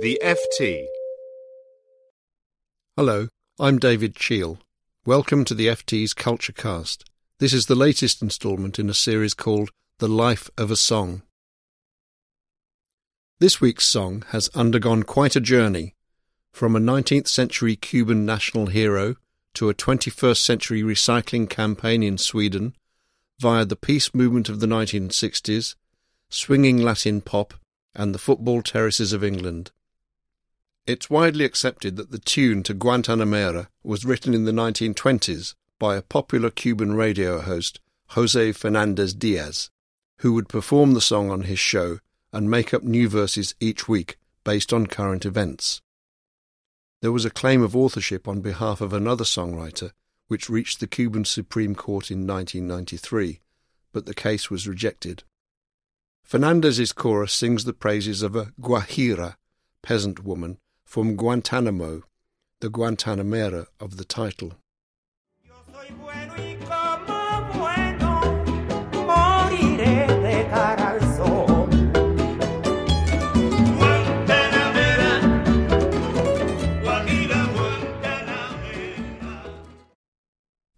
The FT. Hello, I'm David Cheal. Welcome to the FT's Culture Cast. This is the latest instalment in a series called The Life of a Song. This week's song has undergone quite a journey, from a 19th century Cuban national hero to a 21st century recycling campaign in Sweden, via the peace movement of the 1960s, swinging Latin pop, and the football terraces of England. It's widely accepted that the tune to Guantanamera was written in the 1920s by a popular Cuban radio host, Jose Fernandez Diaz, who would perform the song on his show and make up new verses each week based on current events. There was a claim of authorship on behalf of another songwriter, which reached the Cuban Supreme Court in 1993, but the case was rejected. Fernandez's chorus sings the praises of a Guajira, peasant woman, from Guantanamo, the Guantanamera of the title.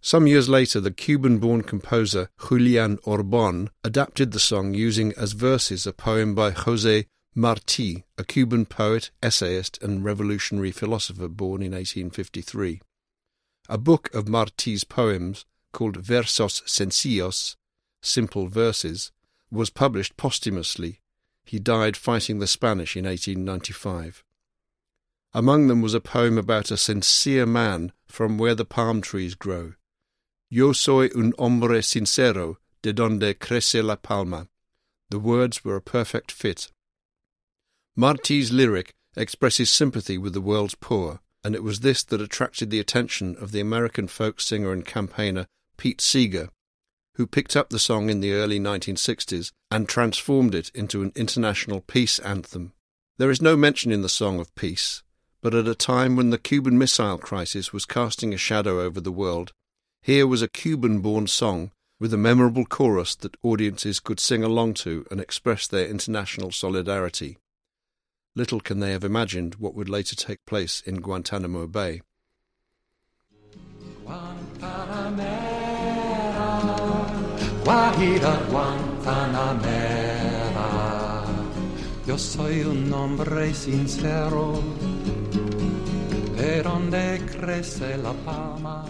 Some years later, the Cuban born composer Julian Orbon adapted the song using as verses a poem by Jose Marti, a Cuban poet, essayist, and revolutionary philosopher born in 1853. A book of Marti's poems, called Versos Sencillos, Simple Verses, was published posthumously. He died fighting the Spanish in 1895. Among them was a poem about a sincere man from where the palm trees grow. Yo soy un hombre sincero, de donde crece la palma. The words were a perfect fit. Marti's lyric expresses sympathy with the world's poor, and it was this that attracted the attention of the American folk singer and campaigner Pete Seeger, who picked up the song in the early 1960s and transformed it into an international peace anthem. There is no mention in the song of peace, but at a time when the Cuban Missile Crisis was casting a shadow over the world, here was a Cuban born song with a memorable chorus that audiences could sing along to and express their international solidarity. Little can they have imagined what would later take place in Guantanamo Bay. Guantanamera, Guajira Guantanamera. Yo soy un hombre sincero, de donde crece la palma.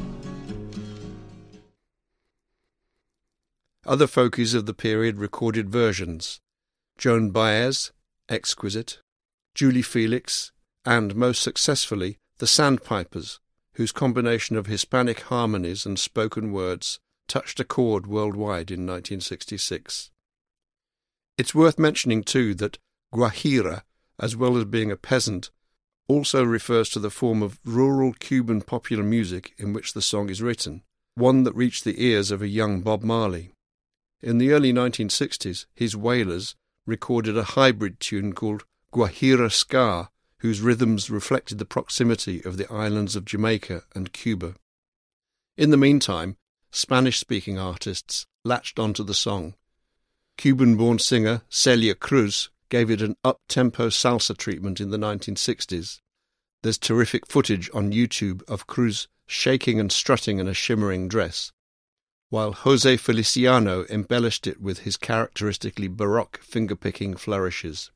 Other folkies of the period recorded versions Joan Baez, exquisite, Julie Felix, and most successfully the Sandpipers, whose combination of Hispanic harmonies and spoken words touched a chord worldwide in 1966. It's worth mentioning, too, that Guajira, as well as being a peasant, also refers to the form of rural Cuban popular music in which the song is written, one that reached the ears of a young Bob Marley. In the early 1960s, his Wailers recorded a hybrid tune called Guajira Ska, whose rhythms reflected the proximity of the islands of Jamaica and Cuba. In the meantime, Spanish speaking artists latched onto the song. Cuban born singer Celia Cruz gave it an up tempo salsa treatment in the 1960s. There's terrific footage on YouTube of Cruz shaking and strutting in a shimmering dress while Jose Feliciano embellished it with his characteristically baroque finger-picking flourishes.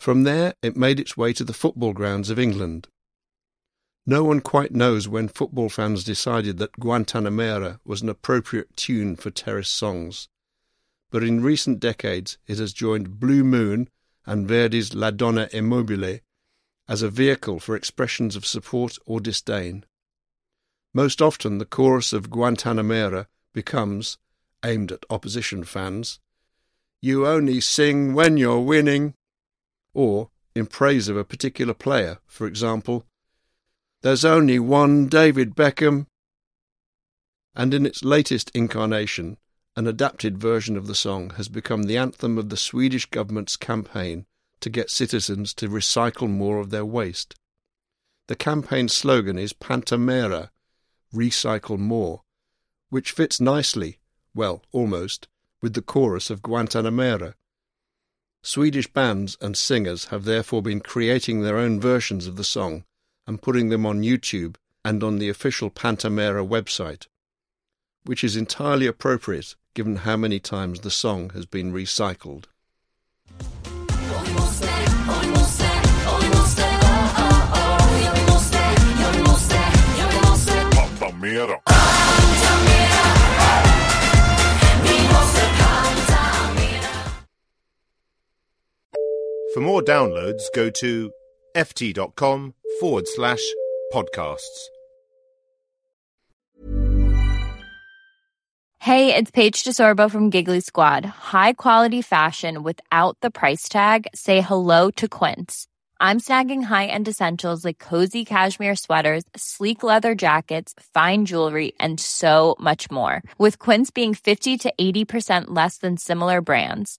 From there, it made its way to the football grounds of England. No one quite knows when football fans decided that Guantanamera was an appropriate tune for terrace songs, but in recent decades it has joined Blue Moon and Verdi's La Donna È Mobile as a vehicle for expressions of support or disdain. Most often the chorus of Guantanamera becomes, aimed at opposition fans, You only sing when you're winning, or in praise of a particular player, for example, There's only one David Beckham. And in its latest incarnation, an adapted version of the song has become the anthem of the Swedish government's campaign to get citizens to recycle more of their waste. The campaign slogan is Pantamera, recycle more, which fits nicely, well, almost, with the chorus of Guantanamera. Swedish bands and singers have therefore been creating their own versions of the song and putting them on YouTube and on the official Pantamera website, which is entirely appropriate given how many times the song has been recycled. For more downloads, go to ft.com forward slash podcasts. Hey, it's Paige DeSorbo from Giggly Squad. High quality fashion without the price tag. Say hello to Quince. I'm snagging high-end essentials like cozy cashmere sweaters, sleek leather jackets, fine jewelry, and so much more. With Quince being 50 to 80% less than similar brands.